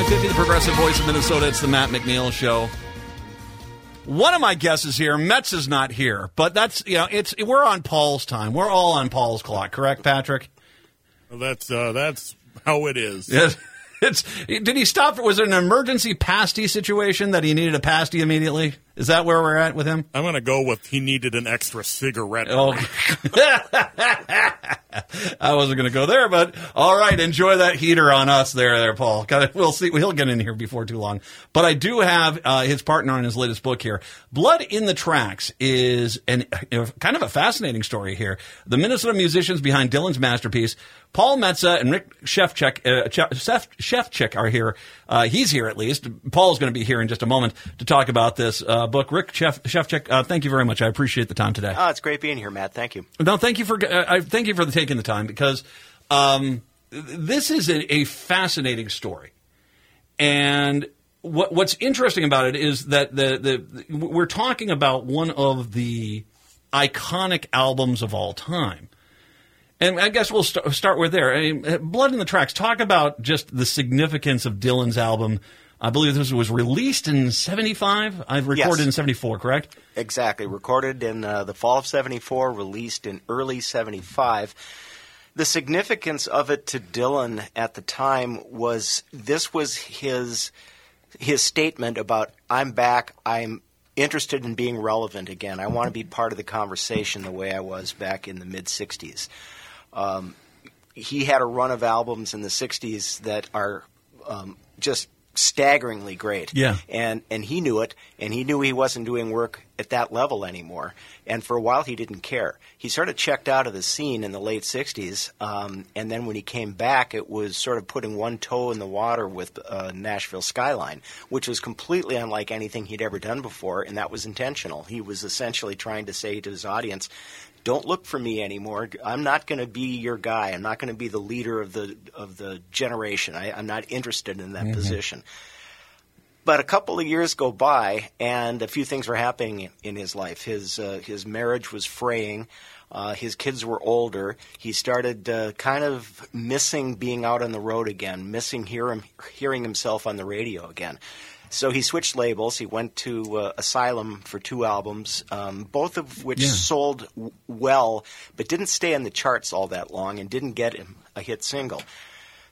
950, the progressive voice of Minnesota. It's the Matt McNeil Show. One of my guesses here, Metz is not here, but that's you know, it's we're on Paul's time. We're all on Paul's clock, correct, Patrick? Well, that's uh, that's how it is. Yes. It's, did he stop? Was it an emergency pasty situation that he needed a pasty immediately? Is that where we're at with him? I'm going to go with he needed an extra cigarette. Oh. I wasn't going to go there, but all right. Enjoy that heater on us there, there, Paul. We'll see. He'll get in here before too long. But I do have uh, his partner on his latest book here. Blood in the Tracks is an kind of a fascinating story here. The Minnesota musicians behind Dylan's masterpiece, Paul Metsa and Rick Shefchik, uh, Shefchik are here. Uh, he's here at least. Paul's going to be here in just a moment to talk about this uh, book. Rick Chef, Shefchik, uh, thank you very much. I appreciate the time today. Oh, it's great being here, Matt. Thank you. No, thank you for uh, thank you for the, taking the time because um, this is a, a, fascinating story, and what, what's interesting about it is that the, the we're talking about one of the iconic albums of all time. And I guess we'll st- start with there. I mean, Blood in the Tracks. Talk about just the significance of Dylan's album I believe this was released in 75. I've recorded yes. in 74, correct? Exactly. Recorded in uh, the fall of 74, released in early 75. The significance of it to Dylan at the time was this was his his statement about I'm back, I'm interested in being relevant again. I want to be part of the conversation the way I was back in the mid 60s. Um, he had a run of albums in the 60s that are um, just staggeringly great. Yeah. And and he knew it, and he knew he wasn't doing work at that level anymore. And for a while, he didn't care. He sort of checked out of the scene in the late '60s, um, and then when he came back, it was sort of putting one toe in the water with uh, Nashville Skyline, which was completely unlike anything he'd ever done before, and that was intentional. He was essentially trying to say to his audience, don't look for me anymore. I'm not going to be your guy. I'm not going to be the leader of the of the generation. I, am not interested in that mm-hmm. position. But a couple of years go by, and a few things were happening in his life. His uh, his marriage was fraying. Uh, his kids were older. He started uh, kind of missing being out on the road again, missing hear him, hearing himself on the radio again. So he switched labels. He went to uh, Asylum for two albums, um, both of which yeah. sold w- well, but didn't stay in the charts all that long and didn't get him a hit single.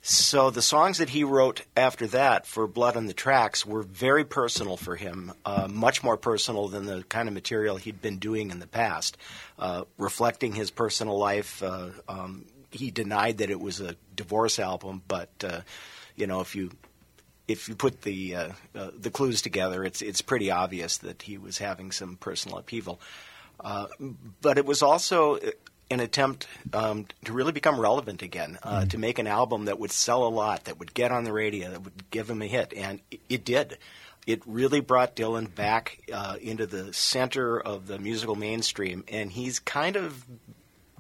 So the songs that he wrote after that for Blood on the Tracks were very personal for him, uh, much more personal than the kind of material he'd been doing in the past, uh, reflecting his personal life. Uh, um, he denied that it was a divorce album, but uh, you know, if you if you put the uh, uh, the clues together, it's it's pretty obvious that he was having some personal upheaval. Uh, but it was also an attempt um, to really become relevant again, uh, mm to make an album that would sell a lot, that would get on the radio, that would give him a hit, and it, it did. It really brought Dylan back uh, into the center of the musical mainstream, and he's kind of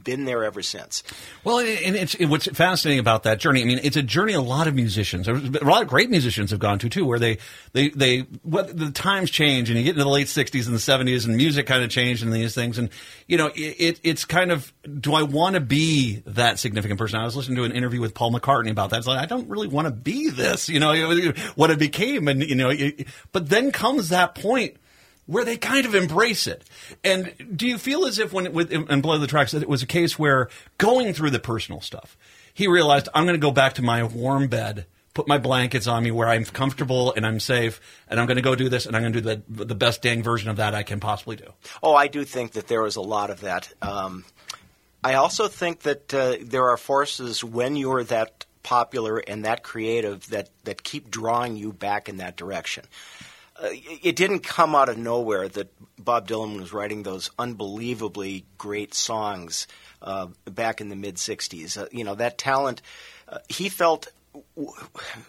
been there ever since. Well, and it's it, what's fascinating about that journey. I mean, it's a journey a lot of musicians, a lot of great musicians have gone to too, where they they they what the times change, and you get into the late '60s and the '70s, and music kind of changed and these things, and you know, it, it it's kind of do I want to be that significant person? I was listening to an interview with Paul McCartney about that. It's like I don't really want to be this, you know, what it became, and you know, but then comes that point where they kind of embrace it. And do you feel as if when with in Blood the Tracks that it was a case where going through the personal stuff, he realized I'm going to go back to my warm bed, put my blankets on me where I'm comfortable and I'm safe, and I'm going to go do this, and I'm going to do the the best dang version of that I can possibly do. Oh, I do think that there was a lot of that. Um, I also think that uh, there are forces when you're that popular and that creative that that keep drawing you back in that direction it didn't come out of nowhere that Bob Dylan was writing those unbelievably great songs uh, back in the mid '60s. Uh, you know that talent uh, he felt w-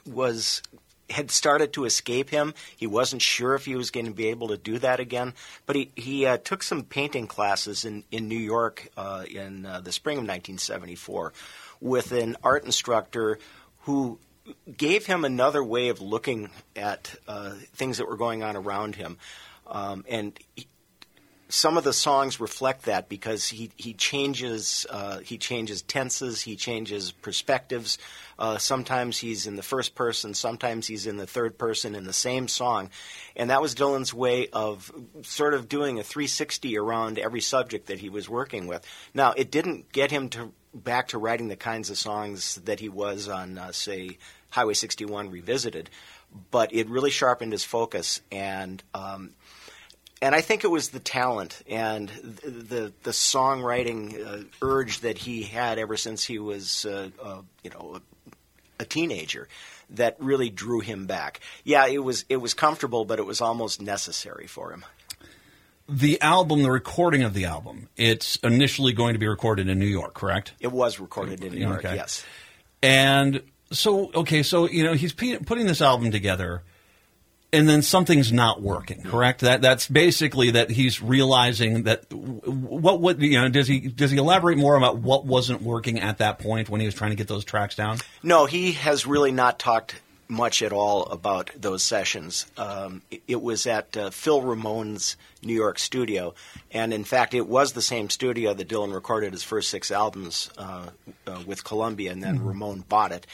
was had started to escape him. He wasn't sure if he was going to be able to do that again, but he he uh, took some painting classes in in New York uh, in the spring of 1974 with an art instructor who gave him another way of looking at uh, things that were going on around him. Um, and he, some of the songs reflect that because he he changes uh, he changes tenses, he changes perspectives. Uh, sometimes he's in the first person, sometimes he's in the third person in the same song, and that was Dylan's way of sort of doing a 360 around every subject that he was working with. Now, it didn't get him to back to writing the kinds of songs that he was on, uh, say, Highway 61 Revisited, but it really sharpened his focus and. Um, and I think it was the talent and the the, the songwriting uh, urge that he had ever since he was, uh, uh, you know, a, a teenager that really drew him back. Yeah, it was it was comfortable, but it was almost necessary for him. The album, the recording of the album, it's initially going to be recorded in New York, correct? It was recorded in New York, Okay. yes. And so, okay, so you know he's pe- putting this album together, and then something's not working. Correct? That that's basically that he's realizing that what would you know does he does he elaborate more about what wasn't working at that point when he was trying to get those tracks down? No, he has really not talked much at all about those sessions. Um, it, it was at uh, Phil Ramone's New York studio, and in fact, it was the same studio that Dylan recorded his first six albums uh, uh, with Columbia, and then Ramone bought it.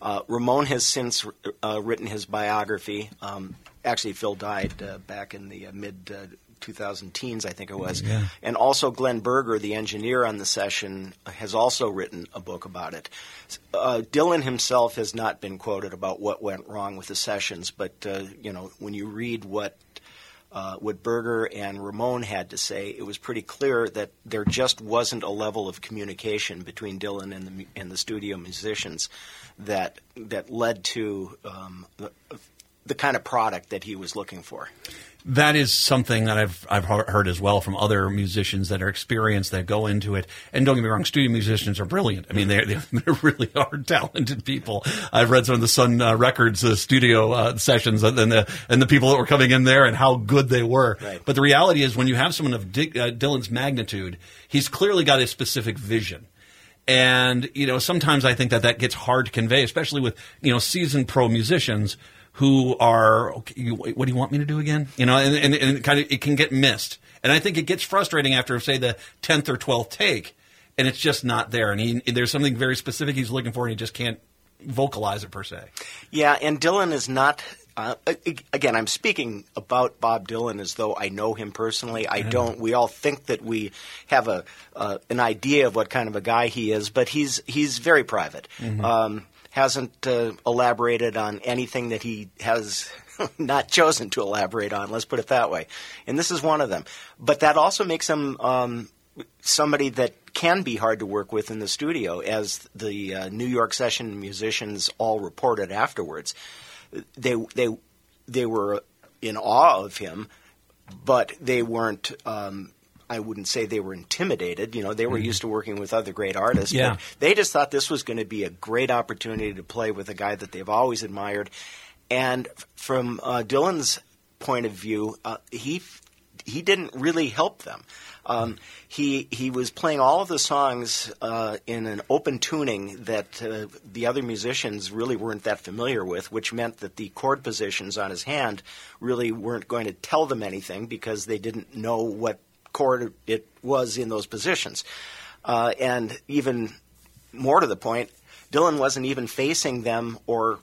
Uh, Ramone has since uh, written his biography. Um, actually, Phil died uh, back in the uh, mid uh, 2000 teens, I think it was. And also, Glenn Berger, the engineer on the session, has also written a book about it. Uh, Dylan himself has not been quoted about what went wrong with the sessions, but uh, you know, when you read what uh, what Berger and Ramone had to say, it was pretty clear that there just wasn't a level of communication between Dylan and the and the studio musicians that that led to um, the, the kind of product that he was looking for. That is something that I've I've heard as well from other musicians that are experienced that go into it. And don't get me wrong, studio musicians are brilliant. I mean, they're they're, they're really are talented people. I've read some of the Sun uh, Records uh, studio uh, sessions and the and the people that were coming in there and how good they were. Right. But the reality is, when you have someone of Dick, uh, Dylan's magnitude, he's clearly got a specific vision. And you know, sometimes I think that that gets hard to convey, especially with you know seasoned pro musicians who are okay, what do you want me to do again? You know, and, and, and kind of it can get missed, and I think it gets frustrating after say the tenth or twelfth take, and it's just not there, and he, there's something very specific he's looking for, and he just can't vocalize it per se. Yeah, and Dylan is not. Uh, again, I'm speaking about Bob Dylan as though I know him personally. I don't. We all think that we have a uh, an idea of what kind of a guy he is, but he's he's very private. Um, hasn't uh, elaborated on anything that he has not chosen to elaborate on. Let's put it that way. And this is one of them. But that also makes him um, somebody that can be hard to work with in the studio, as the uh, New York session musicians all reported afterwards. They they they were in awe of him, but they weren't. Um, I wouldn't say they were intimidated. You know, they were used to working with other great artists. Yeah. But they just thought this was going to be a great opportunity to play with a guy that they've always admired. And from uh, Dylan's point of view, uh, he he didn't really help them. Um, he he was playing all of the songs uh, in an open tuning that uh, the other musicians really weren't that familiar with, which meant that the chord positions on his hand really weren't going to tell them anything because they didn't know what chord it was in those positions. Uh, and even more to the point, Dylan wasn't even facing them or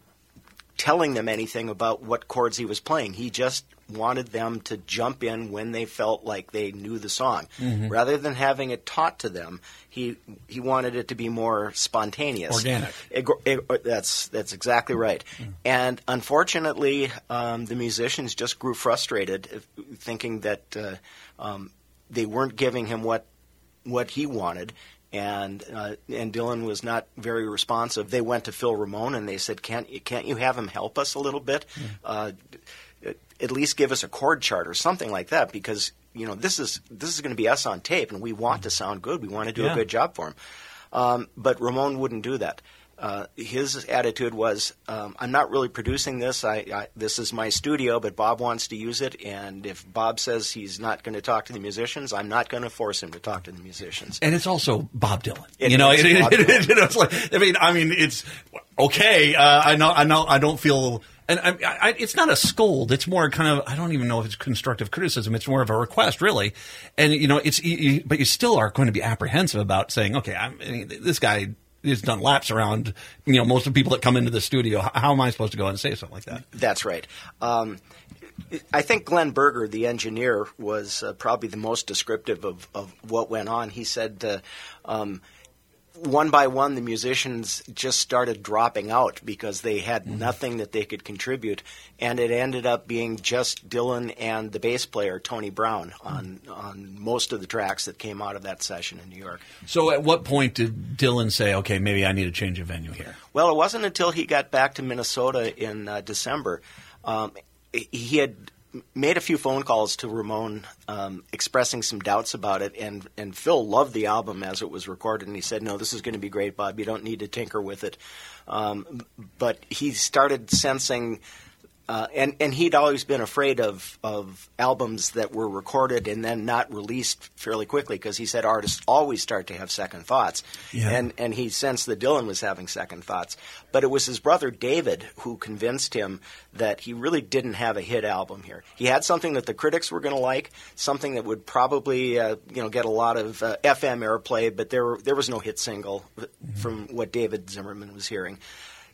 telling them anything about what chords he was playing. He just wanted them to jump in when they felt like they knew the song. Rather than having it taught to them, he he wanted it to be more spontaneous. Organic. It- it- that's that's exactly right. And unfortunately, um, the musicians just grew frustrated, uh, thinking that uh, um, they weren't giving him what what he wanted. And uh, and Dylan was not very responsive. They went to Phil Ramone and they said, "Can't you, can't you have him help us a little bit? Uh, at least give us a chord chart or something like that, because you know this is this is going to be us on tape, and we want to sound good. We want to do Yeah. a good job for him." Um, but Ramone wouldn't do that. Uh, his attitude was, um, "I'm not really producing this. I, I this is my studio, but Bob wants to use it, and if Bob says he's not going to talk to the musicians, I'm not going to force him to talk to the musicians." And it's also Bob Dylan. It you know, it, it- Dylan. you know, it's like I mean, I mean, it's okay. Uh, I know, I know, I don't feel And I, I, it's not a scold. It's more kind of I don't even know if it's constructive criticism. It's more of a request, really. And you know, it's you, you, but you still are going to be apprehensive about saying, okay, I mean, this guy has done laps around. You know, most of the people that come into the studio. How, am I supposed to go and say something like that? That's right. Um, I think Glenn Berger, the engineer, was uh, probably the most descriptive of, of what went on. He said, uh, um, one by one, the musicians just started dropping out because they had mm-hmm. nothing that they could contribute, and it ended up being just Dylan and the bass player Tony Brown on on most of the tracks that came out of that session in New York. So, at what point did Dylan say, "Okay, maybe I need to change a venue here"? Well, it wasn't until he got back to Minnesota in uh, December. Um, he had made a few phone calls to Ramone um, expressing some doubts about it, and, and Phil loved the album as it was recorded, and he said, No, this is going to be great, Bob. You don't need to tinker with it. Um, but he started sensing uh, and and he'd always been afraid of of albums that were recorded and then not released fairly quickly because he said artists always start to have second thoughts, yeah. and and he sensed that Dylan was having second thoughts. But it was his brother David who convinced him that he really didn't have a hit album here. He had something that the critics were going to like, something that would probably uh, you know get a lot of uh, FM airplay, but there there was no hit single mm-hmm. from what David Zimmerman was hearing.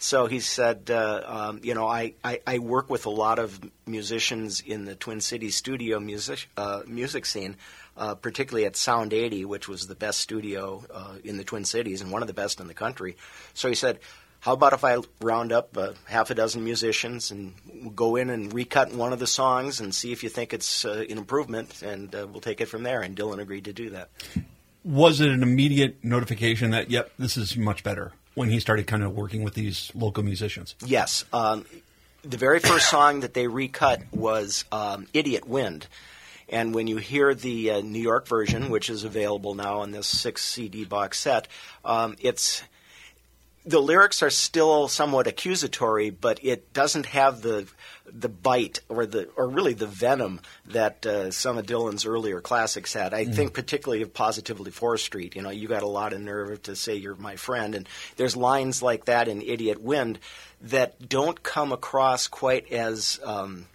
So he said, uh, um, you know, I, I, I, work with a lot of musicians in the Twin Cities studio music, uh, music scene, uh, particularly at Sound 80, which was the best studio uh, in the Twin Cities and one of the best in the country. So he said, how about if I round up uh, half a dozen musicians and we'll go in and recut one of the songs and see if you think it's uh, an improvement, and we'll take it from there. And Dylan agreed to do that. Was it an immediate notification that, yep, this is much better? When he started kind of working with these local musicians. Yes. Um, the very first song that they recut was um, Idiot Wind. And when you hear the uh, New York version, which is available now on this six CD box set, um, it's the lyrics are still somewhat accusatory, but it doesn't have the the bite or the or really the venom that uh, some of Dylan's earlier classics had. I mm. think particularly of Positively 4th Street. You know, you got a lot of nerve to say you're my friend, and there's lines like that in Idiot Wind that don't come across quite as um,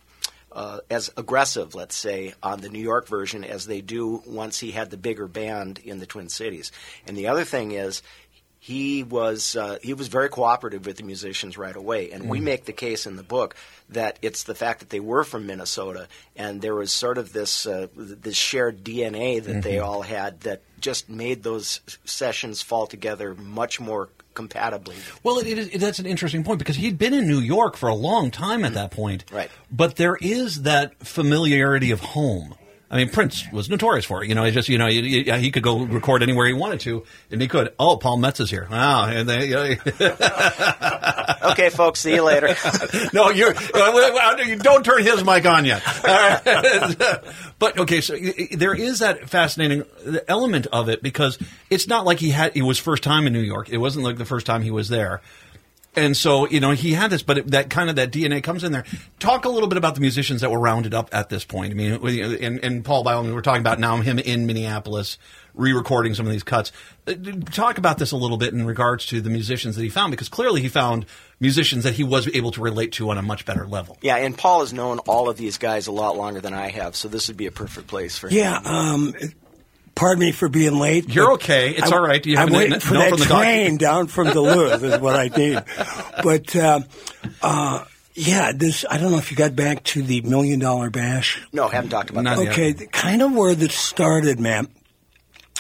uh, as aggressive, let's say, on the New York version as they do once he had the bigger band in the Twin Cities. And the other thing is, he was uh, he was very cooperative with the musicians right away, and mm. we make the case in the book that it's the fact that they were from Minnesota, and there was sort of this uh, this shared DNA that mm-hmm. they all had that just made those sessions fall together much more compatibly. Well, it, it, that's an interesting point because he'd been in New York for a long time at mm. that point, right? But there is that familiarity of home I mean, Prince was notorious for it. You know, he just you know he, he, could go record anywhere he wanted to, and he could. Oh, Paul Metz is here. Wow. And they, you know, okay, folks. See you later. no, you're you don't turn his mic on yet. but okay, so there is that fascinating element of it because it's not like he had it was first time in New York. It wasn't like the first time he was there. And so, you know, he had this, but it, that kind of that DNA comes in there. Talk a little bit about the musicians that were rounded up at this point. I mean, and, and Paul Byron, we're talking about now him in Minneapolis, re-recording some of these cuts. Uh, talk about this a little bit in regards to the musicians that he found, because clearly he found musicians that he was able to relate to on a much better level. Yeah, and Paul has known all of these guys a lot longer than I have, so this would be a perfect place for him. Yeah, um, Pardon me for being late. You're okay. It's I, all right. You I'm waiting for that train down from Duluth is what I need. But uh, uh, yeah, this I don't know if you got back to the Million Dollar Bash. No, I haven't talked about Not that. Okay, yet. kind of where this started, man.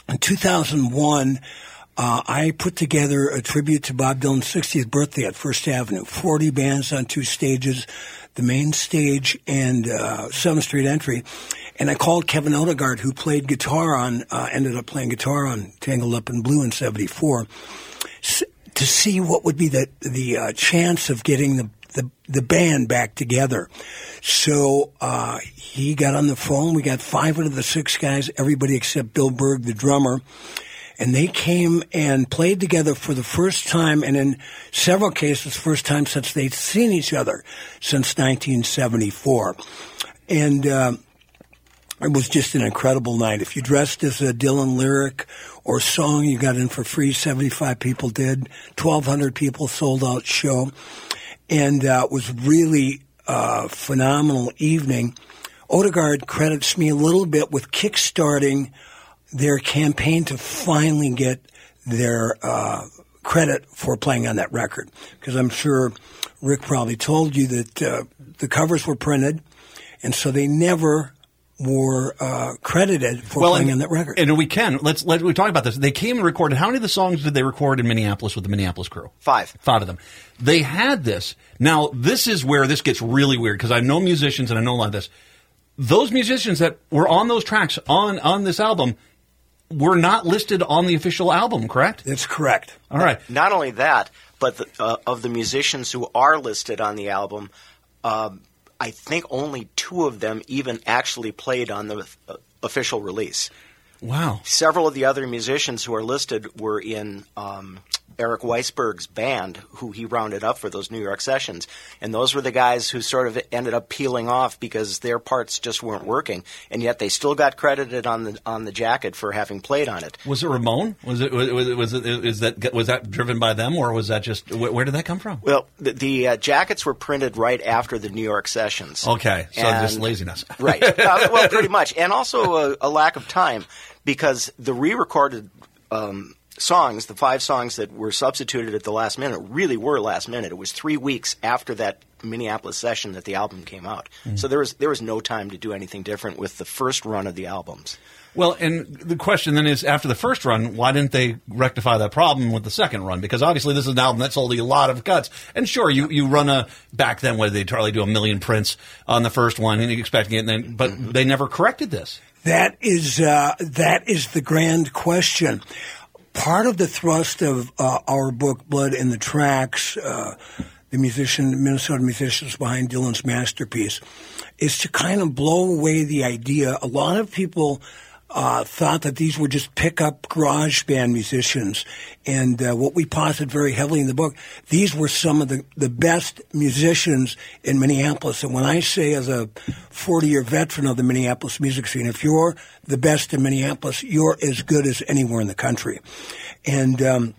In 2001. Uh, I put together a tribute to Bob Dylan's 60th birthday at First Avenue. 40 bands on two stages, the main stage and uh, 7th Street entry. And I called Kevin Odegard, who played guitar on, uh, ended up playing guitar on Tangled Up in Blue in 74, to see what would be the, the uh, chance of getting the, the, the band back together. So uh, he got on the phone. We got five out of the six guys, everybody except Bill Berg, the drummer. And they came and played together for the first time, and in several cases, first time since they'd seen each other since 1974. And uh, it was just an incredible night. If you dressed as a Dylan lyric or song, you got in for free. 75 people did. 1,200 people sold out show. and uh, it was really a phenomenal evening. Odegard credits me a little bit with kickstarting their campaign to finally get their uh, credit for playing on that record. Because I'm sure Rick probably told you that uh, the covers were printed, and so they never were uh, credited for playing and, on that record. And we can let's let we talk about this. They came and recorded. How many of the songs did they record in Minneapolis with the Minneapolis crew? Five. Five of them. They had this. Now this is where this gets really weird because I know musicians and I know a lot of this. Those musicians that were on those tracks on on this album were not listed on the official album, correct? That's correct. All right. Not only that, but the, uh, of the musicians who are listed on the album, um, I think only two of them even actually played on the uh, official release. Wow. Several of the other musicians who are listed were in um, Eric Weissberg's band, who he rounded up for those New York sessions. And those were the guys who sort of ended up peeling off because their parts just weren't working. And yet they still got credited on the on the jacket for having played on it. Was it Ramone? Was it was, was it is that was that driven by them or was that just where did that come from? Well, the, the uh, jackets were printed right after the New York sessions. Okay, so And- just laziness. right. Uh, well, pretty much, and also a, a lack of time because the re-recorded um, songs, the five songs that were substituted at the last minute, really were last minute. It was three weeks after that Minneapolis session that the album came out, so there was there was no time to do anything different with the first run of the albums. Well, and the question then is, after the first run, why didn't they rectify that problem with the second run? Because obviously this is an album that sold a lot of cuts. And sure, you, you run a back then where they probably do a million prints on the first one, and you're expecting it, and then, but they never corrected this. That is uh, that is the grand question. Part of the thrust of uh, our book, Blood in the Tracks, uh, the musician, Minnesota musicians behind Dylan's masterpiece, is to kind of blow away the idea. A lot of people uh, thought that these were just pickup garage band musicians. And uh, what we posit very heavily in the book, these were some of the, the best musicians in Minneapolis. And when I say, as a 40 year veteran of the Minneapolis music scene, if you're the best in Minneapolis, you're as good as anywhere in the country. And um,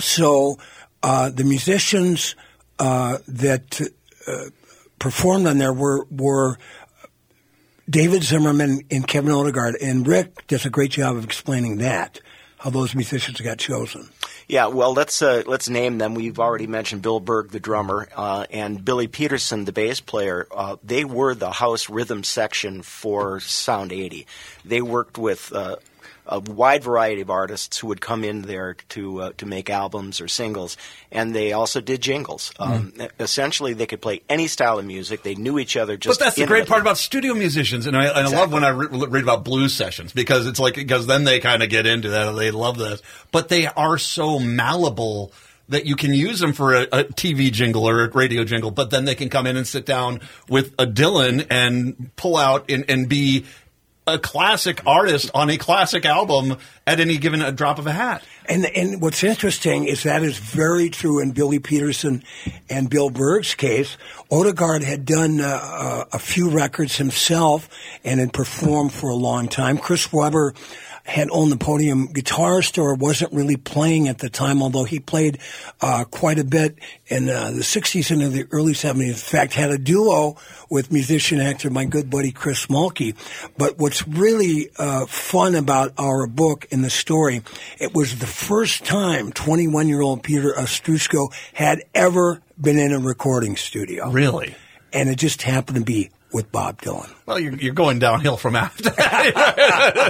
so uh, the musicians uh, that uh, performed on there were were David Zimmerman and Kevin Odegard, and Rick does a great job of explaining that how those musicians got chosen. Yeah, well, let's uh, let's name them. We've already mentioned Bill Berg, the drummer, uh, and Billy Peterson, the bass player. Uh, they were the house rhythm section for Sound 80. They worked with uh, a wide variety of artists who would come in there to uh, to make albums or singles, and they also did jingles. Um, Essentially, they could play any style of music. They knew each other just. But that's the great part about studio musicians, and I, and I love when I re- read about blues sessions because it's like because then they kind of get into that they love this, but they are so malleable that you can use them for a, a TV jingle or a radio jingle, but then they can come in and sit down with a Dylan and pull out and, and be a classic artist on a classic album at any given a drop of a hat. And and what's interesting is that is very true in Billy Peterson and Bill Berg's case. Odegard had done uh, uh, a few records himself and had performed for a long time. Chris Weber had owned the Podium Guitar Store, wasn't really playing at the time, although he played uh, quite a bit in uh, the 60s and in the early 70s. In fact, had a duo with musician actor, my good buddy Chris Mulkey. But what's really uh, fun about our book and the story, it was the first time 21 year old Peter Ostroushko had ever been in a recording studio. Really? And it just happened to be with Bob Dylan. Well, you're, you're going downhill from after that.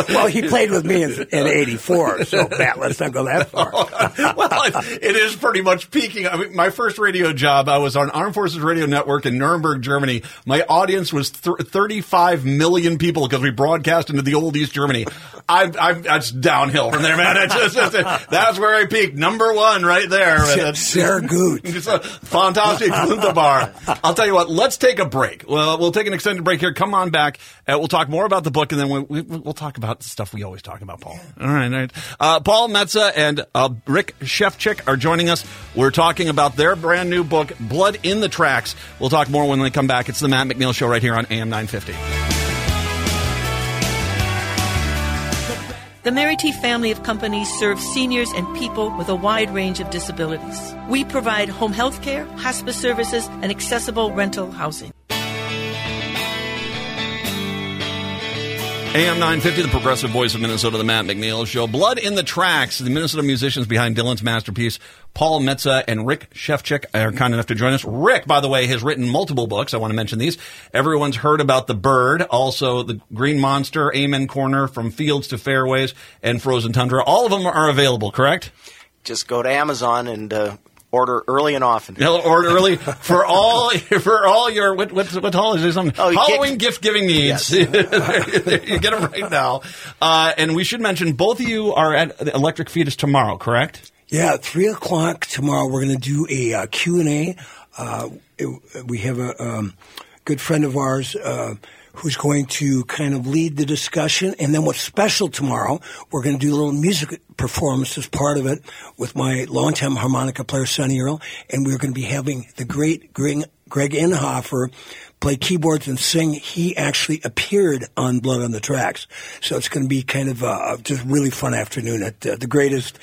Well, he played with me in, in 84, so Matt, let's not go that far. well, it, it is pretty much peaking. I mean, my first radio job, I was on Armed Forces Radio Network in Nuremberg, Germany. My audience was th- 35 million people because we broadcast into the old East Germany. I, I, that's downhill from there, man. That's, just, that's, that's where I peaked. Number one right there. That's- Sehr gut. It's a fantastic wunderbar. I'll tell you what. Let's take a break. Well, we'll take an extended break here. Come on back. Uh, we'll talk more about the book, and then we, we, we'll talk about the stuff we always talk about, Paul. All right, all right. Uh, Paul Metsa and uh, Rick Shefchik are joining us. We're talking about their brand new book, Blood in the Tracks. We'll talk more when they come back. It's the Matt McNeil Show right here on AM 950. The Merity family of companies serves seniors and people with a wide range of disabilities. We provide home health care, hospice services, and accessible rental housing. AM 950, the progressive voice of Minnesota, the Matt McNeil Show. Blood in the Tracks, the Minnesota musicians behind Dylan's masterpiece. Paul Metsa and Rick Shefchik are kind enough to join us. Rick, by the way, has written multiple books. I want to mention these. Everyone's heard about The Bird, also The Green Monster, Amen Corner, From Fields to Fairways, and Frozen Tundra. All of them are available, correct? Just go to Amazon and uh, order early and often. Order early for all for all your what what, what holidays? Oh, Halloween gift giving needs. Yes. you get them right now. Uh, and we should mention both of you are at Electric Fetus tomorrow, correct? Yeah, three o'clock tomorrow. We're going to do a uh, Q and A. Uh, we have a um, good friend of ours. Uh, who's going to kind of lead the discussion. And then what's special tomorrow, we're going to do a little music performance as part of it with my longtime harmonica player, Sonny Earl. And we're going to be having the great Gregg, Gregg Inhofer play keyboards and sing. He actually appeared on Blood on the Tracks. So it's going to be kind of a just really fun afternoon at uh, the greatest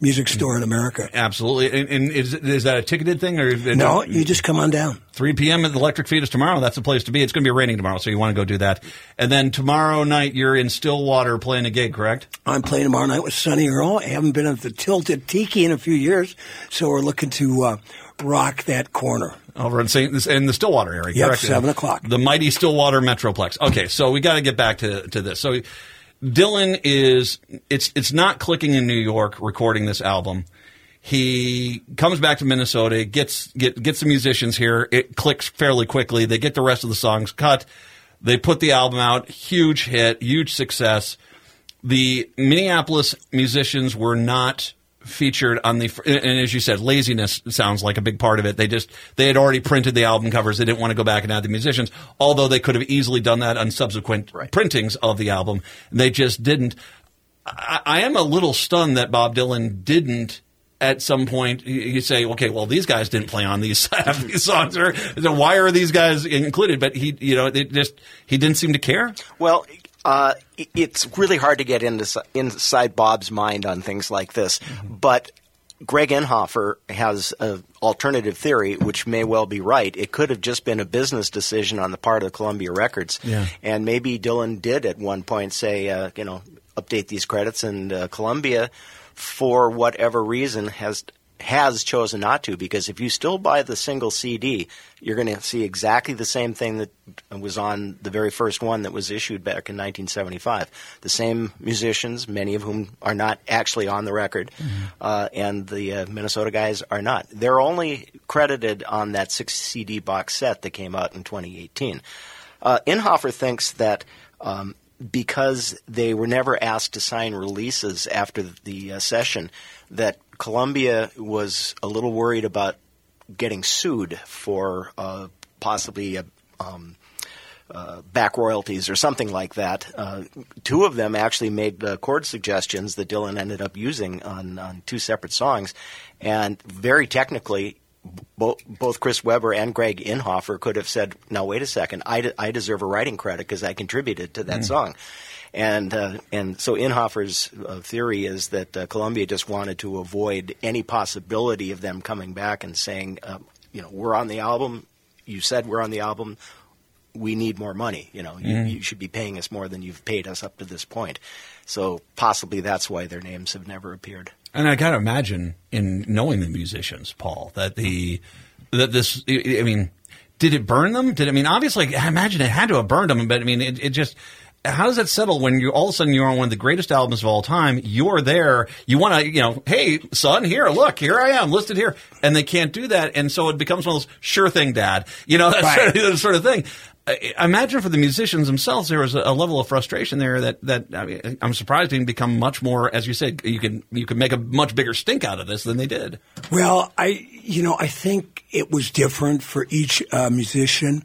music store in America. Absolutely. And, and is, is that a ticketed thing or no? You just come on down. 3 p.m. at the Electric Fetus tomorrow. That's the place to be. It's going to be raining tomorrow, so you want to go do that. And then tomorrow night you're in Stillwater playing a gig, correct? I'm playing tomorrow night with Sonny Earl. I haven't been at the Tilted Tiki in a few years, so we're looking to uh, rock that corner over in St. in the Stillwater area. Yep, seven o'clock. The mighty Stillwater Metroplex. Okay, so we got to get back to to this. So Dylan is it's it's not clicking in New York recording this album. He comes back to Minnesota, gets get, gets the musicians here. It clicks fairly quickly. They get the rest of the songs cut. They put the album out, huge hit, huge success. The Minneapolis musicians were not featured on the and as you said laziness sounds like a big part of it. They just they had already printed the album covers. They didn't want to go back and add the musicians although they could have easily done that on subsequent right. printings of the album. They just didn't. I, I, am a little stunned that bob dylan didn't at some point you say okay well these guys didn't play on these, these songs or why are these guys included? But he you know it just he didn't seem to care. Well uh, it's really hard to get into, inside Bob's mind on things like this, mm-hmm. but Gregg Inhofer has an alternative theory, which may well be right. It could have just been a business decision on the part of Columbia Records, yeah. and maybe Dylan did at one point say, uh, you know, update these credits, and uh, Columbia, for whatever reason, has has chosen not to because if you still buy the single CD, you're going to see exactly the same thing that was on the very first one that was issued back in 1975. The same musicians, many of whom are not actually on the record, mm-hmm. uh, and the uh, Minnesota guys are not. They're only credited on that six CD box set that came out in 2018. Uh, Inhofer thinks that. Um, because they were never asked to sign releases after the uh, session, that Columbia was a little worried about getting sued for uh, possibly a, um, uh, back royalties or something like that. Uh, two of them actually made uh, chord suggestions that Dylan ended up using on, on two separate songs, and very technically. Bo- both Chris Weber and Gregg Inhofer could have said, "Now wait a second, I, de- I deserve a writing credit because I contributed to that mm. song." And uh, and so Inhofer's uh, theory is that uh, Columbia just wanted to avoid any possibility of them coming back and saying, uh, you know, we're on the album. You said we're on the album. We need more money. You know, mm-hmm. you, you should be paying us more than you've paid us up to this point. So possibly that's why their names have never appeared. And I gotta imagine, in knowing the musicians, Paul, that the that this. I mean, did it burn them? Did I mean? Obviously, I imagine it had to have burned them. But I mean, it, it just how does that settle when you all of a sudden you're on one of the greatest albums of all time? You're there. You want to, you know, hey, son, here, look, here I am listed here. And they can't do that. And so it becomes one of those sure thing, dad. You know, that right. sort, of, sort of thing. I imagine for the musicians themselves, there was a, level of frustration there that, that I mean, I'm surprised didn't become much more, as you said, you can, you can make a much bigger stink out of this than they did. Well, I, you know, I think it was different for each uh, musician.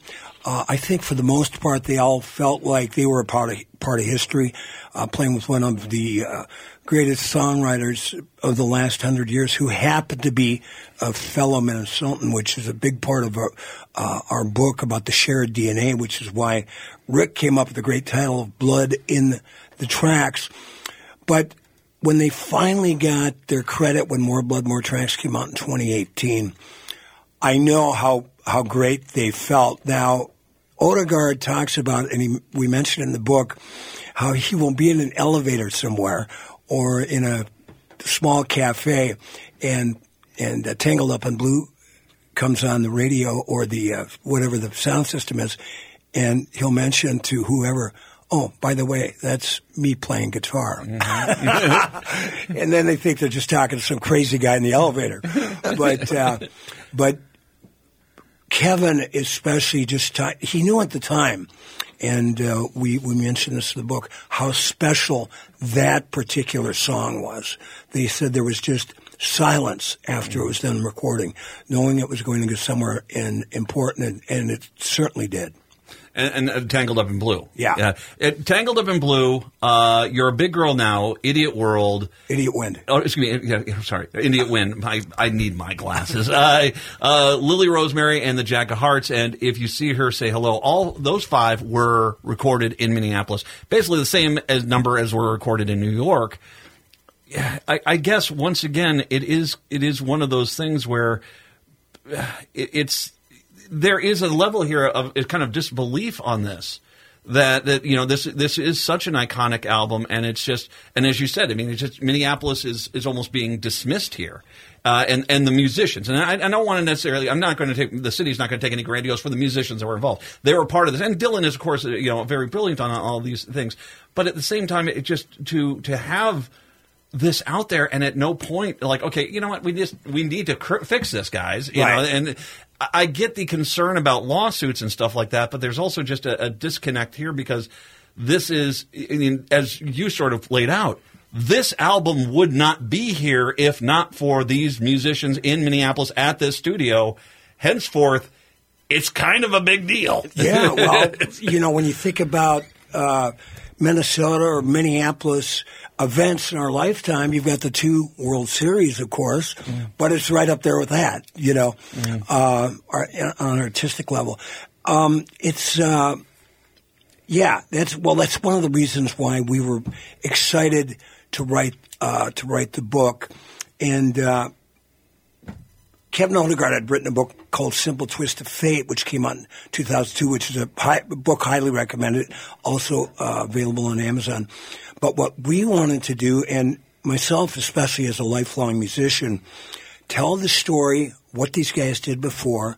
Uh, I think for the most part, they all felt like they were a part of part of history, uh, playing with one of the uh, greatest songwriters of the last hundred years, who happened to be a fellow Minnesotan, which is a big part of our uh, our book about the shared DNA, which is why Rick came up with the great title of "Blood in the Tracks." but when they finally got their credit when More Blood, More Tracks came out in 2018, I know how how great they felt. Now, Odegard talks about, and he, we mentioned in the book, how he will be in an elevator somewhere or in a small cafe, and and uh, Tangled Up in Blue comes on the radio or the uh, whatever the sound system is, and he'll mention to whoever, "Oh, by the way, that's me playing guitar," Mm-hmm. and then they think they're just talking to some crazy guy in the elevator. But uh, but Kevin, especially, just ta- he knew at the time, and uh, we we mentioned this in the book how special that particular song was. They said there was just silence after it was done recording, knowing it was going to go somewhere in, important, and, and it certainly did. And, and uh, Tangled Up in Blue. Yeah. It, Tangled Up in Blue. Uh, you're a big girl now. Idiot World. Idiot Wind. Oh, excuse me. Yeah, yeah, sorry. Idiot Wind. I, I need my glasses. uh, uh, Lily Rosemary and the Jack of Hearts. And if you see her, say hello. All those five were recorded in Minneapolis. Basically the same as number as were recorded in New York. Yeah, I, I guess once again, it is it is one of those things where uh, it, it's there is a level here of uh, kind of disbelief on this. That, that you know this this is such an iconic album and it's just and as you said I mean it's just Minneapolis is is almost being dismissed here uh, and and the musicians and I, I don't want to necessarily I'm not going to take the city's not going to take any grandiose for the musicians that were involved they were part of this and Dylan is of course you know very brilliant on all these things but at the same time it just to to have this out there and at no point like okay you know what we just we need to cr- fix this guys you Right. know and I get the concern about lawsuits and stuff like that but there's also just a, a disconnect here because this is I mean, as you sort of laid out this album would not be here if not for these musicians in Minneapolis at this studio. Henceforth it's kind of a big deal. Yeah, well, you know, when you think about uh, Minnesota or Minneapolis events in our lifetime, you've got the two World Series, of course, but it's right up there with that, you know, uh, ar- on an artistic level. Um, it's, uh, yeah, that's well. That's one of the reasons why we were excited to write uh, to write the book, and uh, Kevin Odegard had written a book called Simple Twist of Fate, which came out in 2002, which is a high, book highly recommended, also uh, available on Amazon. But what we wanted to do, and myself especially as a lifelong musician, tell the story, what these guys did before,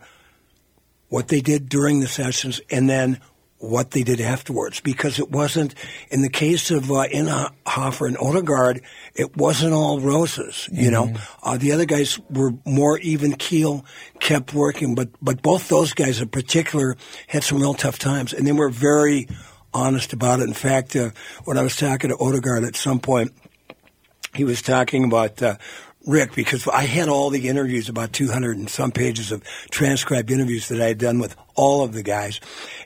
what they did during the sessions, and then what they did afterwards. Because it wasn't, in the case of uh, Inhofer and Odegard, it wasn't all roses. You know, uh, the other guys were more even keel, kept working, but but both those guys in particular had some real tough times, and they were very honest about it. In fact, uh, when I was talking to Odegard at some point, he was talking about uh, Rick because I had all the interviews, about 200 and some pages of transcribed interviews that I had done with all of the guys.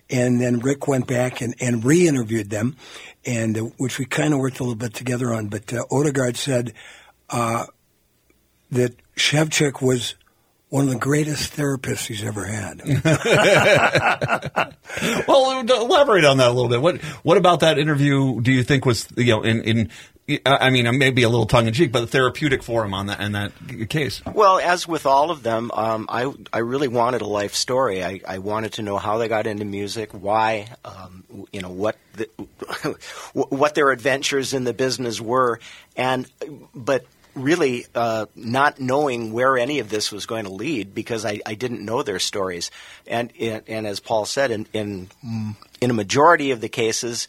And then Rick went back and, and re-interviewed them, and uh, which we kind of worked a little bit together on. But uh, Odegard said uh, that Shefchik was one of the greatest therapists he's ever had. well, elaborate on that a little bit. What what about that interview? Do you think was you know in in I mean maybe a little tongue in cheek, but the therapeutic for him on that in that case? Well, as with all of them, um, I I really wanted a life story. I, I wanted to know how they got into music, why, um, you know, what the, what their adventures in the business were, and but really uh, not knowing where any of this was going to lead because I, I didn't know their stories, and and, as Paul said, in, in in a majority of the cases,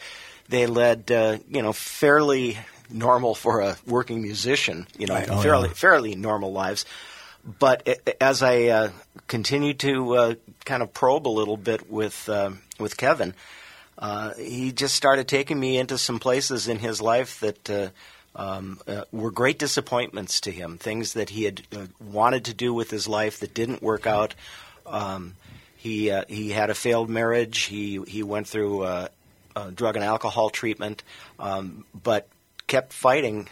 they led uh, you know fairly normal for a working musician, you know, Right. Oh, fairly yeah. fairly normal lives. But as I uh, continued to uh, kind of probe a little bit with uh, with Kevin, uh, he just started taking me into some places in his life that uh, um, uh, were great disappointments to him. Things that he had uh, wanted to do with his life that didn't work out. Um, he uh, he had a failed marriage. He he went through uh, uh, drug and alcohol treatment, um, but kept fighting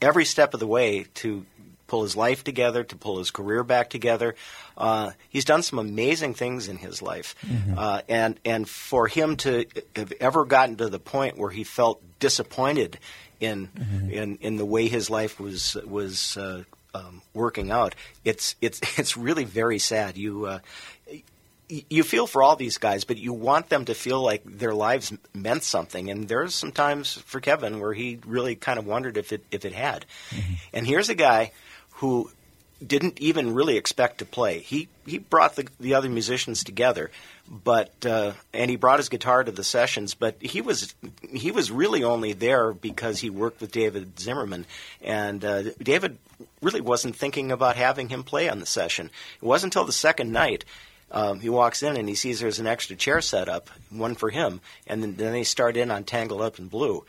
every step of the way to pull his life together, to pull his career back together. Uh, he's done some amazing things in his life, uh, and and for him to have ever gotten to the point where he felt disappointed in Mm-hmm. in in the way his life was was uh, um, working out. It's it's it's really very sad. You. Uh, you feel for all these guys, but you want them to feel like their lives meant something. And there's some times for Kevin where he really kind of wondered if it if it had. And here's a guy who didn't even really expect to play. He he brought the the other musicians together, but uh, and he brought his guitar to the sessions. But he was he was really only there because he worked with David Zimmerman, and uh, David really wasn't thinking about having him play on the session. It wasn't until the second night. Um, he walks in and he sees there's an extra chair set up, one for him, and then, then they start in on Tangled Up in Blue.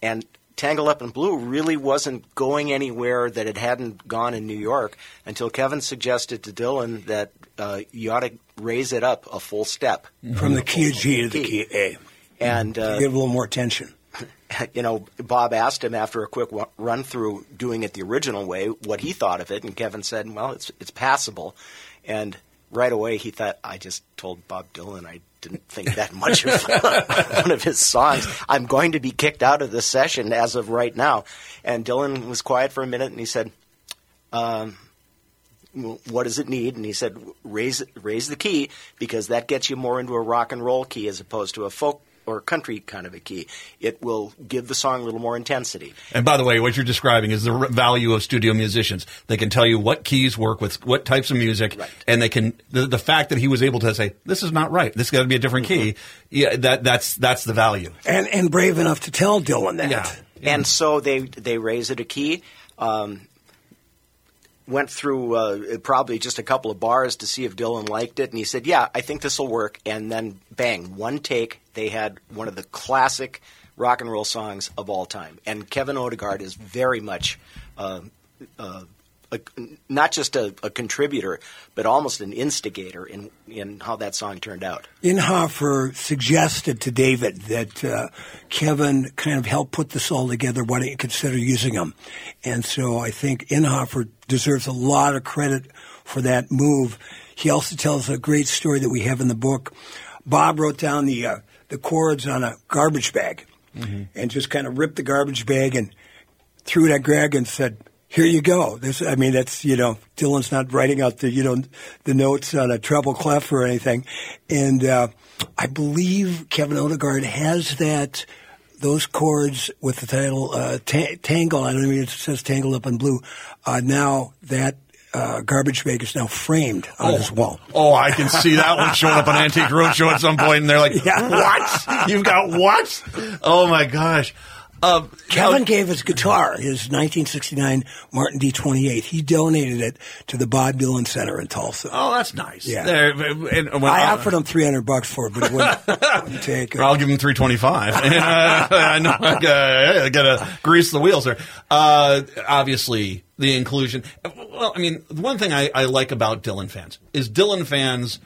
And Tangled Up in Blue really wasn't going anywhere that it hadn't gone in New York until Kevin suggested to Dylan that uh, you ought to raise it up a full step. From the key of G to the key of A. And uh, Give a little more attention. you know, Bob asked him after a quick run through doing it the original way what he thought of it, and Kevin said, "Well, it's it's passable." And right away he thought, "I just told Bob Dylan I didn't think that much of one of his songs. I'm going to be kicked out of this session as of right now." And Dylan was quiet for a minute, and he said, um, "What does it need?" And he said, "Raise raise the key because that gets you more into a rock and roll key as opposed to a folk." Or country kind of a key. It will give the song a little more intensity. And by the way, what you're describing is the value of studio musicians. They can tell you what keys work with what types of music, Right. and they can the, the fact that he was able to say this is not right. This got to be a different key. Yeah, that that's that's the value. And and brave enough to tell Dylan that. Yeah. and so they they raise it a key. Um, went through uh, probably just a couple of bars to see if Dylan liked it, and he said, "Yeah, I think this will work." And then, bang, one take, they had one of the classic rock and roll songs of all time. And Kevin Odegard is very much. Uh, uh, a, not just a, a contributor, but almost an instigator in in how that song turned out. Inhofer suggested to David that uh, Kevin kind of helped put this all together. Why don't you consider using him? And so I think Inhofer deserves a lot of credit for that move. He also tells a great story that we have in the book. Bob wrote down the uh, the chords on a garbage bag and just kind of ripped the garbage bag and threw it at Gregg and said, "Here you go." This, I mean, that's you know, Dylan's not writing out the you know the notes on a treble clef or anything, and uh, I believe Kevin Odegard has that those chords with the title uh, ta- "Tangle." I don't even it says "Tangled Up in Blue." Uh, now that. Uh, garbage bag is now framed on his wall. Oh, I can see that one showing up on Antique Roadshow at some point, and they're like, Yeah. "What? You've got what? Oh my gosh!" Uh, Kevin now- gave his guitar, his 1969 Martin D28. He donated it to the Bob Dylan Center in Tulsa. Oh, that's nice. Yeah. There, and when, I uh, offered him 300 bucks for it, but he wouldn't, wouldn't take it. I'll give him three twenty five. I know I gotta, I gotta grease the wheels there. Uh, obviously, the inclusion. Well, I mean, the one thing I, I like about Dylan fans is Dylan fans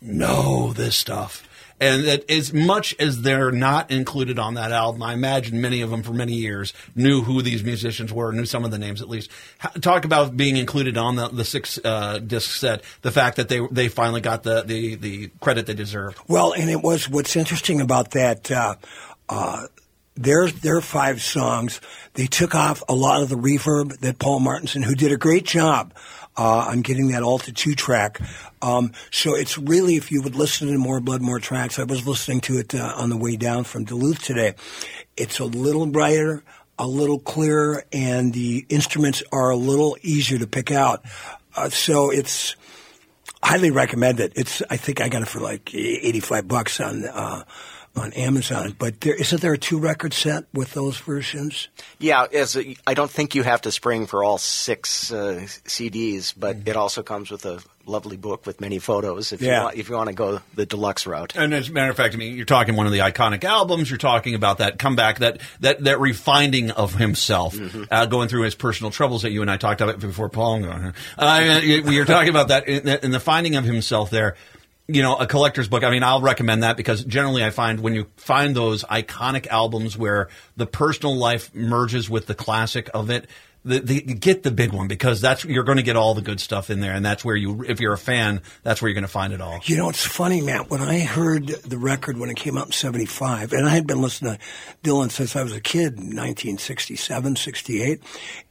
know this stuff. And that as much as they're not included on that album, I imagine many of them for many years knew who these musicians were, knew some of the names at least. Talk about being included on the, the six uh, disc set, the fact that they they finally got the, the, the credit they deserved. Well, and it was what's interesting about that. Uh, uh, their their five songs, they took off a lot of the reverb that Paul Martinson, who did a great job uh, on getting that Alta two track. Um, so it's really, if you would listen to more Blood, more tracks. I was listening to it uh, on the way down from Duluth today. It's a little brighter, a little clearer, and the instruments are a little easier to pick out. Uh, so it's highly recommend it. It's I think I got it for like eighty five bucks on uh, on Amazon. But there isn't there a two record set with those versions? Yeah, as a, I don't think you have to spring for all six uh, CDs, but Mm-hmm. it also comes with a lovely book with many photos if you Yeah. want, if you want to go the deluxe route. And as a matter of fact, I mean, you're talking one of the iconic albums. You're talking about that comeback, that that that refining of himself, uh, going through his personal troubles that you and I talked about before. Paul, uh, you're talking about that in, in the finding of himself there. You know, a collector's book. I mean, I'll recommend that because generally I find when you find those iconic albums where the personal life merges with the classic of it, the, the, get the big one because that's you're going to get all the good stuff in there, and that's where you, if you're a fan, that's where you're going to find it all. You know, it's funny, Matt. When I heard the record when it came out in '75, and I had been listening to Dylan since I was a kid, 1967, 68,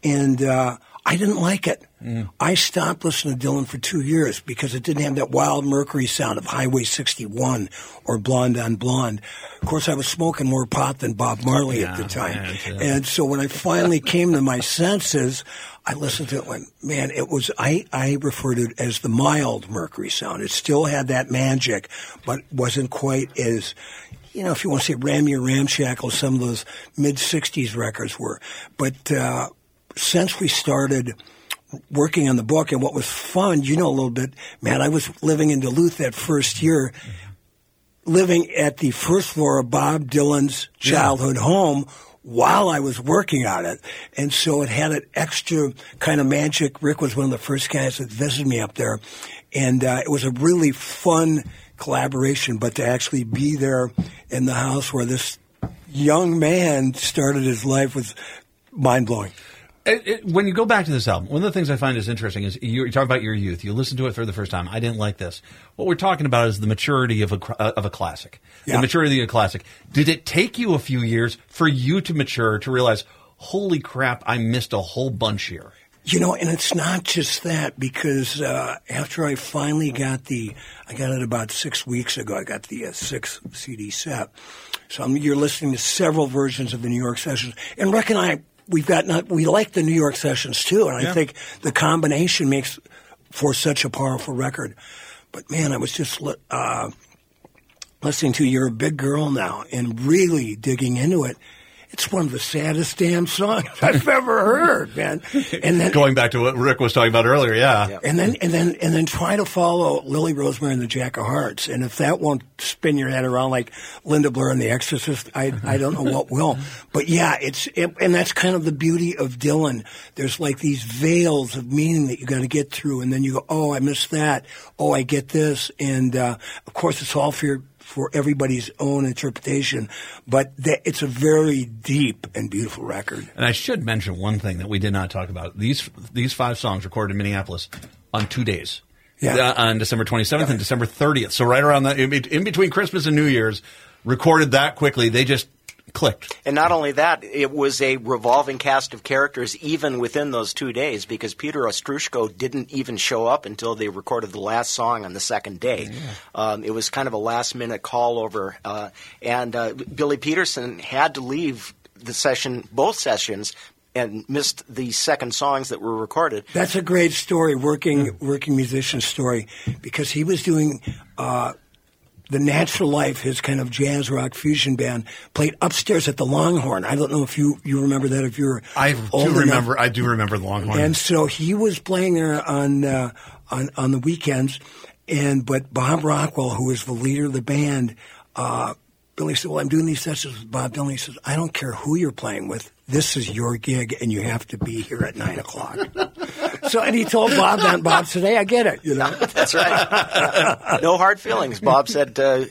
and uh, I didn't like it. Mm. I stopped listening to Dylan for two years because it didn't have that wild Mercury sound of Highway 61 or Blonde on Blonde. Of course, I was smoking more pot than Bob Marley yeah, at the time. Yeah, and so when I finally came to my senses, I listened to it and went, man, it was, I, I referred to it as the mild Mercury sound. It still had that magic, but wasn't quite as, you know, if you want to say Rammy or Ramshackle, some of those mid 60s records were. But, uh, since we started working on the book and what was fun, you know a little bit, man, I was living in Duluth that first year, living at the first floor of Bob Dylan's childhood yeah. home while I was working on it. And so it had an extra kind of magic. Rick was one of the first guys that visited me up there. And uh, it was a really fun collaboration, but to actually be there in the house where this young man started his life was mind blowing. It, it, when you go back to this album, one of the things I find is interesting is you, you talk about your youth. You listen to it for the first time. I didn't like this. What we're talking about is the maturity of a uh, of a classic. Yeah. The maturity of a classic. Did it take you a few years for you to mature to realize, holy crap, I missed a whole bunch here? You know, and it's not just that because uh, after I finally got the, I got it about six weeks ago. I got the uh, six CD set. So I'm, you're listening to several versions of the New York sessions, and Rick and I we've got not, we like the New York sessions too, and I think the combination makes for such a powerful record. But man, I was just uh, listening to "You're a Big Girl Now" and really digging into it it's one of the saddest damn songs I've ever heard, man. And then going back to what Rick was talking about earlier, yeah. And then and then and then try to follow Lily Rosemary and the Jack of Hearts, and if that won't spin your head around like Linda Blair and The Exorcist, I I don't know what will. But yeah, it's it, and that's kind of the beauty of Dylan. There's like these veils of meaning that you got to get through, and then you go, oh, I missed that. Oh, I get this, and uh, of course it's all for your for everybody's own interpretation, but it's a very deep and beautiful record. And I should mention one thing that we did not talk about. These these five songs recorded in Minneapolis on two days. Yeah. Uh, on December 27th yeah. and December 30th. So right around that, in, in between Christmas and New Year's, recorded that quickly. They just clicked. And not only that, it was a revolving cast of characters even within those two days because Peter Ostroushko didn't even show up until they recorded the last song on the second day. Yeah. Um, it was kind of a last minute call over. Uh, and uh, Billy Peterson had to leave the session, both sessions, and missed the second songs that were recorded. That's a great story, working working musician story, because he was doing uh, the Natural Life, his kind of jazz rock fusion band, played upstairs at the Longhorn. I don't know if you, you remember that. If you're I do remember. Enough. I do remember the Longhorn. And so he was playing there on uh, on on the weekends, and but Bob Rockwell, who was the leader of the band. Uh, Billy said, "Well, I'm doing these sessions with Bob Dylan." He says, "I don't care who you're playing with. This is your gig, and you have to be here at nine o'clock." so, and he told Bob that. Bob said, "Hey, I get it." You know, that's right. no hard feelings. Bob said, uh,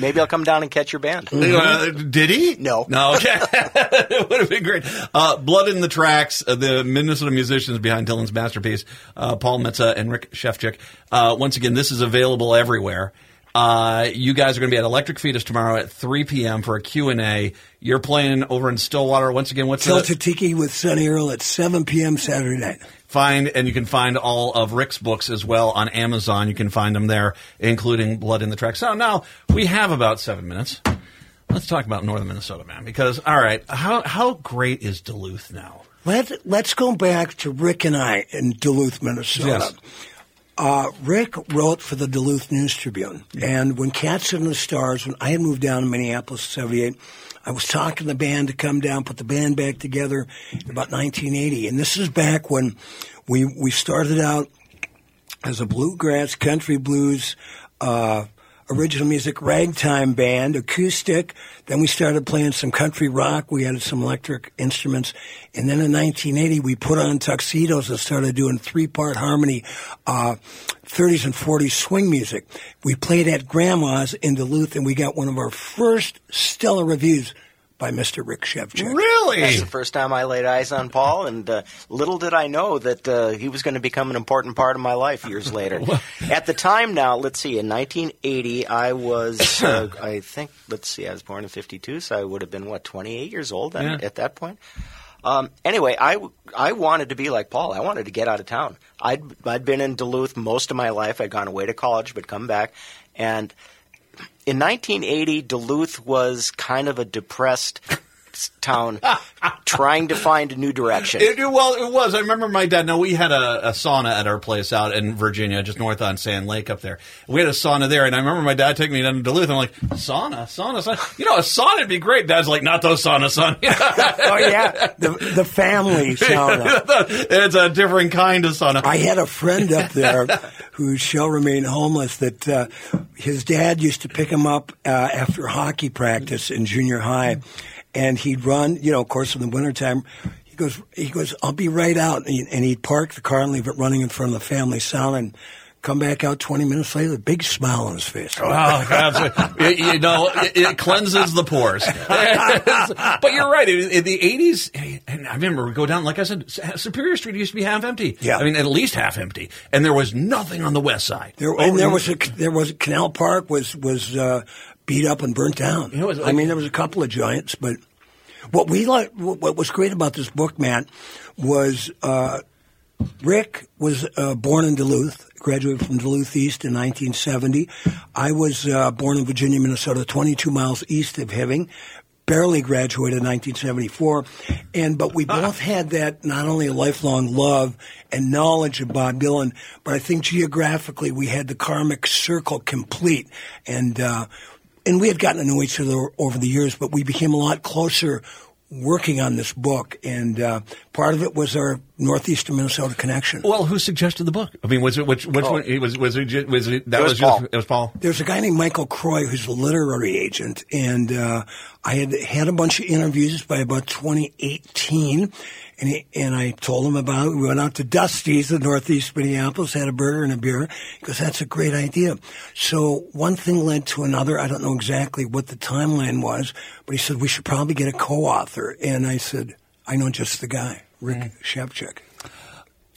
"Maybe I'll come down and catch your band." Uh, did he? No, no. Okay, it would have been great. Uh, Blood in the Tracks. Uh, the Minnesota musicians behind Dylan's masterpiece, uh, Paul Metsa and Rick Shefchik. Uh, once again, this is available everywhere. Uh, you guys are going to be at Electric Fetus tomorrow at 3 p.m. for a Q&A. You're playing over in Stillwater. Once again, what's Filter the... Tiki with Sonny Earl at 7 p.m. Saturday night. Find, and you can find all of Rick's books as well on Amazon. You can find them there, including Blood in the Track. So now we have about seven minutes. Let's talk about northern Minnesota, man. Because, all right, how, how great is Duluth now? Let, let's go back to Rick and I in Duluth, Minnesota. Yes. Uh, Rick wrote for the Duluth News Tribune, and when Cats in the Stars, when I had moved down to Minneapolis in '78, I was talking to the band to come down, put the band back together about 1980, and this is back when we we started out as a bluegrass country blues uh, original music ragtime band, acoustic. Then we started playing some country rock. We added some electric instruments. And then in 1980, we put on tuxedos and started doing three part harmony, uh, 30s and 40s swing music. We played at Grandma's in Duluth and we got one of our first stellar reviews by Mr. Rick Shefchik. Really? That's the first time I laid eyes on Paul, and uh, little did I know that uh, he was going to become an important part of my life years later. At the time now, let's see, in 1980, I was, uh, I think, let's see, I was born in 52, so I would have been, what, 28 years old Yeah. at that point? Um, anyway, I, I wanted to be like Paul. I wanted to get out of town. I'd, I'd been in Duluth most of my life. I'd gone away to college, but come back. And in 1980, Duluth was kind of a depressed town trying to find a new direction. It, it- well, it was. I remember my dad. No, we had a, a sauna at our place out in Virginia, just north on Sand Lake up there. We had a sauna there, and I remember my dad taking me down to Duluth. I'm like, sauna, sauna, sauna. You know, a sauna would be great. Dad's like, not those sauna, son. oh yeah, the the family sauna. it's a different kind of sauna. I had a friend up there who shall remain homeless. That uh, his dad used to pick him up uh, after hockey practice in junior high, and he'd run. You know, of course, in the wintertime, he goes, he goes, I'll be right out, and, he, and he'd park the car and leave it running in front of the family sauna. And, Come back out 20 minutes later, a big smile on his face. Oh. It- you know, it, it cleanses the pores. but you're right. In, in the 80s, and I remember we go down, like I said, Superior Street used to be half empty. Yeah. I mean, at least half empty. And there was nothing on the west side. There, and there was a there was Canal Park was was uh, beat up and burnt down. It was I mean, there was a couple of giants, but what we like, what was great about this book, Matt, was uh, Rick was uh, born in Duluth, graduated from Duluth East in 1970. I was uh, born in Virginia, Minnesota, 22 miles east of Hibbing. Barely graduated in 1974, and but we both had that not only a lifelong love and knowledge of Bob Dylan, but I think geographically we had the karmic circle complete, and uh, and we had gotten to know each other over the years, but we became a lot closer working on this book, and uh, part of it was our northeastern Minnesota connection. Well, who suggested the book? I mean, was it which which Oh. one? It was was it, was it that It was just- Paul. it was Paul. There's a guy named Michael Croy who's a literary agent, and uh, I had had a bunch of interviews by about 2018, and he, and I told him about it. We went out to Dusty's in Northeast Minneapolis, had a burger and a beer. He goes, "That's a great idea." So one thing led to another. I don't know exactly what the timeline was, but he said we should probably get a co-author, and I said, "I know just the guy, Rick Shefchik."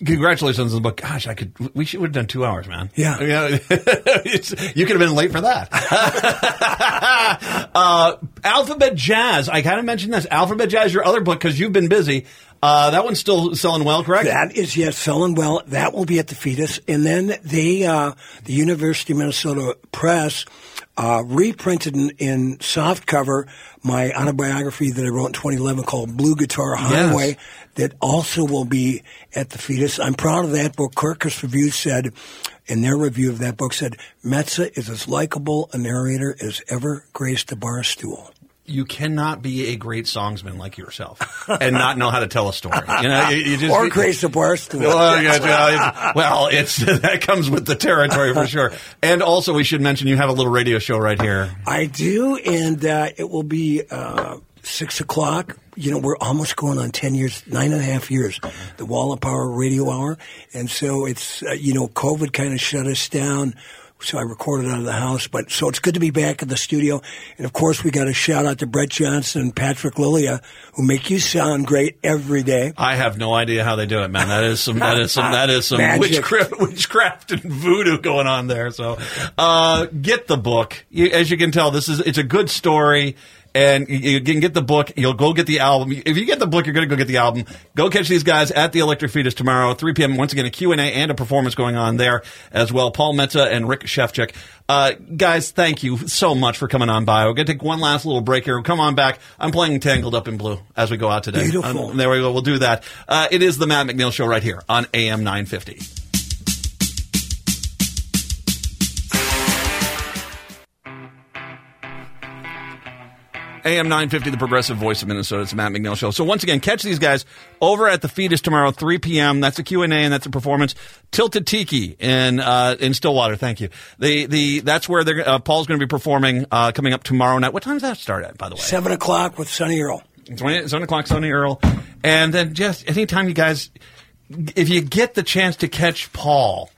Congratulations on the book. Gosh, I could. We should have done two hours, man. Yeah. yeah. It's- you could have been late for that. uh, Alphabet Jazz. I kind of mentioned this. Alphabet Jazz, your other book, because you've been busy. Uh, that one's still selling well, correct? That is yes, selling well. That will be at the fetus, and then they, uh, the University of Minnesota Press, uh, reprinted in, in soft cover my autobiography that I wrote in 2011 called Blue Guitar Highway. That also will be at the fetus. I'm proud of that book. Kirkus Review said, in their review of that book, said Metsa is as likable a narrator as ever graced a bar stool. You cannot be a great songsman like yourself and not know how to tell a story. You know, you, you just Or grace a bar stool. Well, yeah, it's, well, it's that comes with the territory for sure. And also, we should mention you have a little radio show right here. I do, and uh, it will be uh, six o'clock. You know, we're almost going on ten years, nine and a half years. The Wall of Power Radio Hour, and so it's uh, you know, COVID kind of shut us down. So I recorded out of the house, but so it's good to be back in the studio. And of course, we got a shout out to Brett Johnson and Patrick Lilia, who make you sound great every day. I have no idea how they do it, man. That is some that is some that is some witchcraft, witchcraft and voodoo going on there. So, uh, get the book. You, as you can tell, this is it's a good story. And you- can get the book. You'll go get the album. If you get the book, you're going to go get the album. Go catch these guys at the Electric Fetus tomorrow, 3 p.m. Once again, a Q&A and a performance going on there as well. Paul Metsa and Rick Shefchik. Uh, guys, thank you so much for coming on by. We're going to take one last little break here. Come on back. I'm playing Tangled Up in Blue as we go out today. Beautiful. Um, there we go. We'll do that. Uh, it is the Matt McNeil Show right here on AM 950. AM 950, the progressive voice of Minnesota. It's Matt McNeil Show. So once again, catch these guys over at the Fetus tomorrow, 3 p.m. That's a Q&A and that's a performance. Tilted Tiki in, uh, in Stillwater. Thank you. The, the, that's where they're, uh, Paul's going to be performing, uh, coming up tomorrow night. What time does that start at, by the way? Seven o'clock with Sonny Earl. 20, 7 o'clock, Sonny Earl. And then just anytime you guys, if you get the chance to catch Paul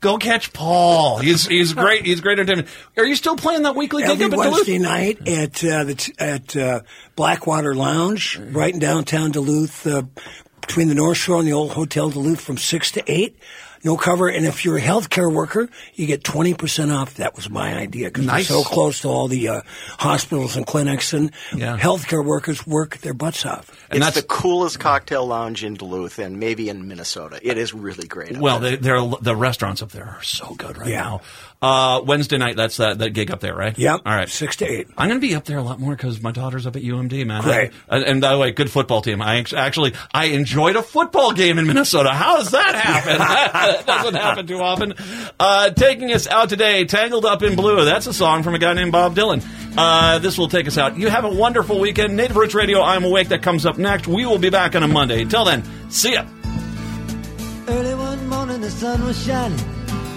Go catch Paul. He's he's great. He's great entertainment. Are you still playing that weekly gig Every up in Duluth? Wednesday night at uh, the at uh, Blackwater Lounge, right in downtown Duluth, uh, between the North Shore and the old Hotel Duluth, from six to eight. No cover, and if you're a healthcare worker, you get twenty percent off. That was my idea because Nice. we're so close to all the uh, hospitals and clinics, and Yeah. healthcare workers work their butts off. And it's that's the coolest cocktail lounge in Duluth and maybe in Minnesota. It is really great. well, there. they, the restaurants up there are so good right Yeah. now. Uh, Wednesday night, that's that that gig up there, right? Yep. All right. six to eight. I'm going to be up there a lot more because my daughter's up at UMD, man. Great. I- and by the way, good football team. I actually I enjoyed a football game in Minnesota. How does that happen? that doesn't happen too often. Uh, taking us out today, "Tangled Up in Blue." That's a song from a guy named Bob Dylan. Uh, this will take us out. You have a wonderful weekend. Native Roots Radio. I'm awake. That comes up next. We will be back on a Monday. Until then, see ya. Early one morning, the sun was shining.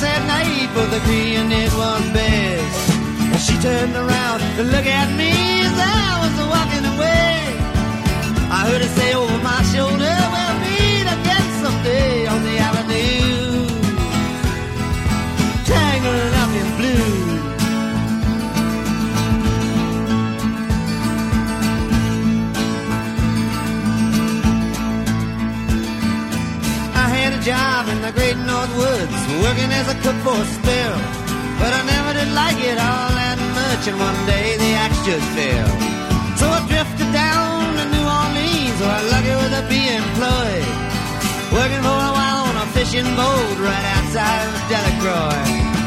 that night, both agreeing it was best. And she turned around to look at me as I was walking away. I heard her say over job in the great North Woods, working as a cook for spell. But I never did like it all that much, and one day the axe just fell. So I drifted down to New Orleans, where I lucky with a be employed. Working for a while on a fishing boat right outside of Delacroix.